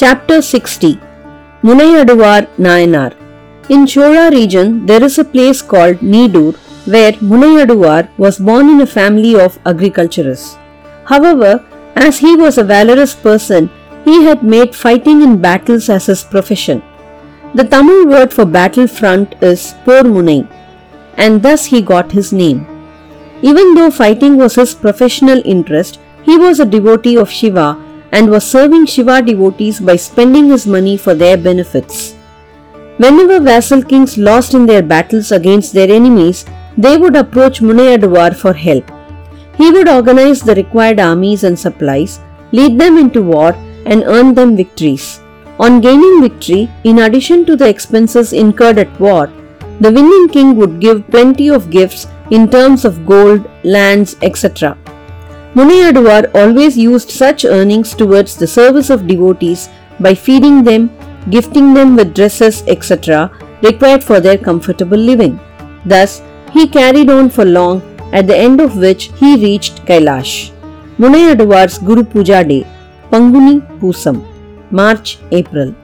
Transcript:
Chapter 60 Munaiyaduvar Nayanar In Chola region, there is a place called Nidur where Munaiyaduvar was born in a family of agriculturists. However, as he was a valorous person, he had made fighting in battles as his profession. The Tamil word for battlefront is Pormunai, and thus he got his name. Even though fighting was his professional interest, he was a devotee of Shiva and was serving Shiva devotees by spending his money for their benefits. Whenever vassal kings lost in their battles against their enemies, they would approach Munaiyaduvar for help. He would organize the required armies and supplies, lead them into war, and earn them victories. On gaining victory, in addition to the expenses incurred at war, the winning king would give plenty of gifts in terms of gold, lands, etc. Munaiyaduvar always used such earnings towards the service of devotees by feeding them, gifting them with dresses, etc., required for their comfortable living. Thus, he carried on for long, at the end of which he reached Kailash. Munaiyaduvar's Guru Puja Day, Panguni Pusam, March April.